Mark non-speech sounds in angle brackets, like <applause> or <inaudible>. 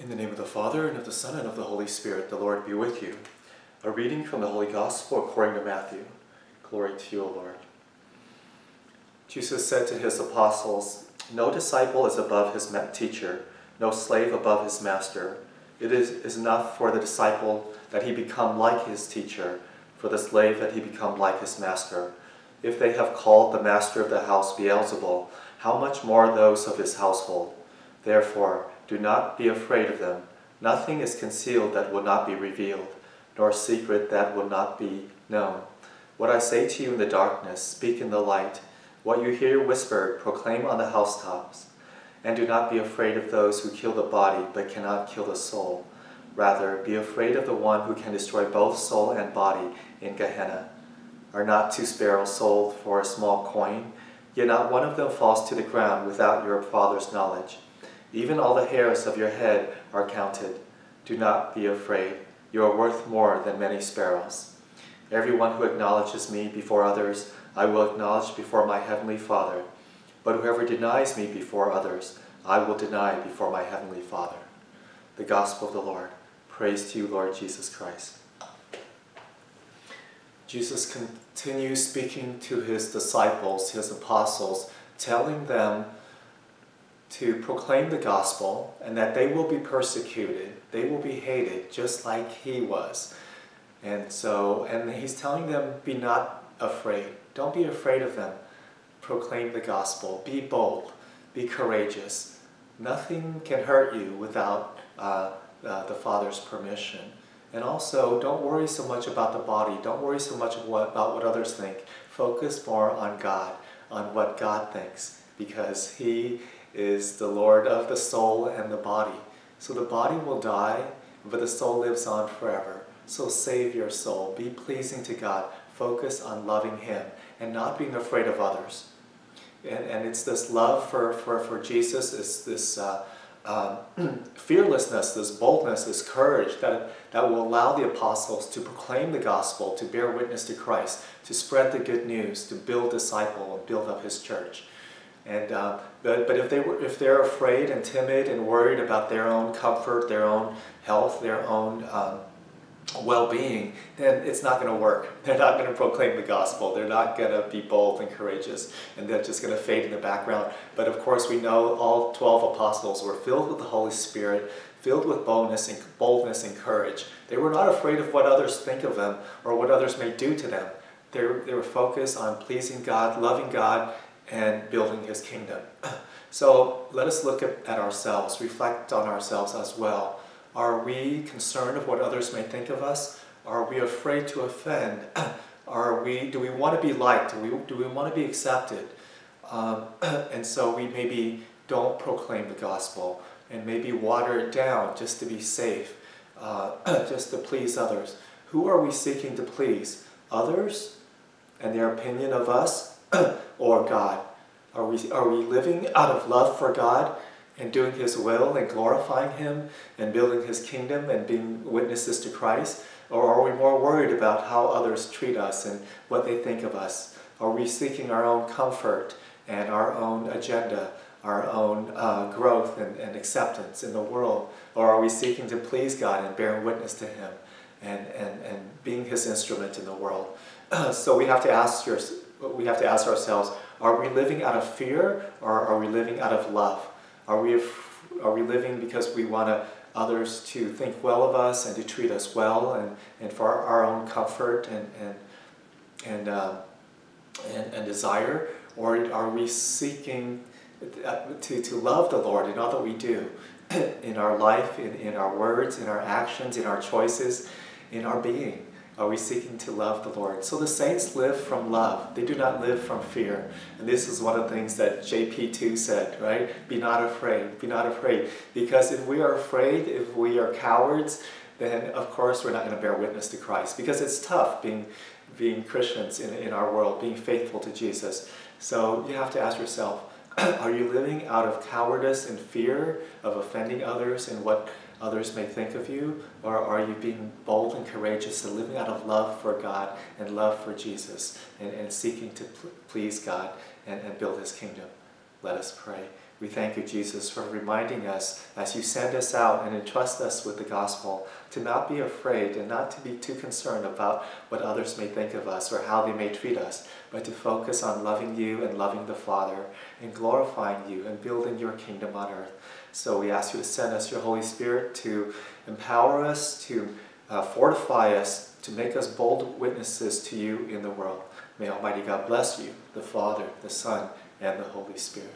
In the name of the Father, and of the Son, and of the Holy Spirit, the Lord be with you. A reading from the Holy Gospel according to Matthew. Glory to you, O Lord. Jesus said to his apostles, No disciple is above his teacher, no slave above his master. It is, is enough for the disciple that he become like his teacher, for the slave that he become like his master. If they have called the master of the house Beelzebul, how much more those of his household? Therefore, do not be afraid of them. Nothing is concealed that will not be revealed, nor secret that will not be known. What I say to you in the darkness, speak in the light. What you hear whispered, proclaim on the housetops. And do not be afraid of those who kill the body, but cannot kill the soul. Rather, be afraid of the one who can destroy both soul and body in Gehenna. Are not two sparrows sold for a small coin? Yet not one of them falls to the ground without your Father's knowledge. Even all the hairs of your head are counted. Do not be afraid. You are worth more than many sparrows. Everyone who acknowledges me before others, I will acknowledge before my heavenly Father. But whoever denies me before others, I will deny before my heavenly Father. The Gospel of the Lord. Praise to you, Lord Jesus Christ. Jesus continues speaking to his disciples, his apostles, telling them to proclaim the gospel and that they will be persecuted, they will be hated just like he was. And so, and he's telling them, be not afraid. Don't be afraid of them. Proclaim the gospel. Be bold. Be courageous. Nothing can hurt you without uh, uh, the Father's permission. And also, don't worry so much about the body. Don't worry so much about what others think. Focus more on God, on what God thinks, because He is the Lord of the soul and the body. So the body will die, but the soul lives on forever. So save your soul. Be pleasing to God. Focus on loving Him and not being afraid of others. And, and it's this love for, for, for Jesus, is this uh, um, <clears throat> fearlessness, this boldness, this courage that, that will allow the apostles to proclaim the gospel, to bear witness to Christ, to spread the good news, to build disciple and build up his church. And, uh, but, but if, they were, if they're afraid and timid and worried about their own comfort, their own health, their own um, well-being, then it's not going to work. <laughs> They're not going to proclaim the gospel. They're not going to be bold and courageous, and they're just going to fade in the background. But of course, we know all 12 apostles were filled with the Holy Spirit, filled with boldness and, boldness and courage. They were not afraid of what others think of them or what others may do to them. They they were focused on pleasing God, loving God, and building his kingdom. <clears throat> So let us look at, ourselves, reflect on ourselves as well. Are we concerned of what others may think of us? Are we afraid to offend? <clears throat> Are we, do we want to be liked? Do we, do we want to be accepted? Um, <clears throat> and so we maybe don't proclaim the gospel and maybe water it down just to be safe, uh, just to please others. Who are we seeking to please? Others and their opinion of us or God? Are we, are we living out of love for God and doing His will and glorifying Him and building His kingdom and being witnesses to Christ? Or are we more worried about how others treat us and what they think of us? Are we seeking our own comfort and our own agenda, our own uh, growth and, and acceptance in the world? Or are we seeking to please God and bearing witness to Him and, and, and being His instrument in the world? <clears throat> so we have to ask, your, we have to ask ourselves, are we living out of fear or are we living out of love? Are we, are we living because we want others to think well of us and to treat us well and, and for our, own comfort and, and, and, uh, and, and desire? Or are we seeking to, to love the Lord in all that we do? <clears throat> in our life, in, in our words, in our actions, in our choices, in our being. Are we seeking to love the Lord? So the saints live from love. They do not live from fear. And this is one of the things that JP2 said, right? Be not afraid. Be not afraid. Because if we are afraid, if we are cowards, then of course we're not going to bear witness to Christ. Because it's tough being, being Christians in, in our world, being faithful to Jesus. So you have to ask yourself, <clears throat> are you living out of cowardice and fear of offending others and what others may think of you? Or are you being bold and courageous and living out of love for God and love for Jesus and, and seeking to pl please God and, and build his kingdom? Let us pray. We thank you, Jesus, for reminding us as you send us out and entrust us with the gospel to not be afraid and not to be too concerned about what others may think of us or how they may treat us, but to focus on loving you and loving the Father and glorifying you and building your kingdom on earth. So we ask you to send us your Holy Spirit to empower us, to uh, fortify us, to make us bold witnesses to you in the world. May Almighty God bless you, the Father, the Son, and the Holy Spirit.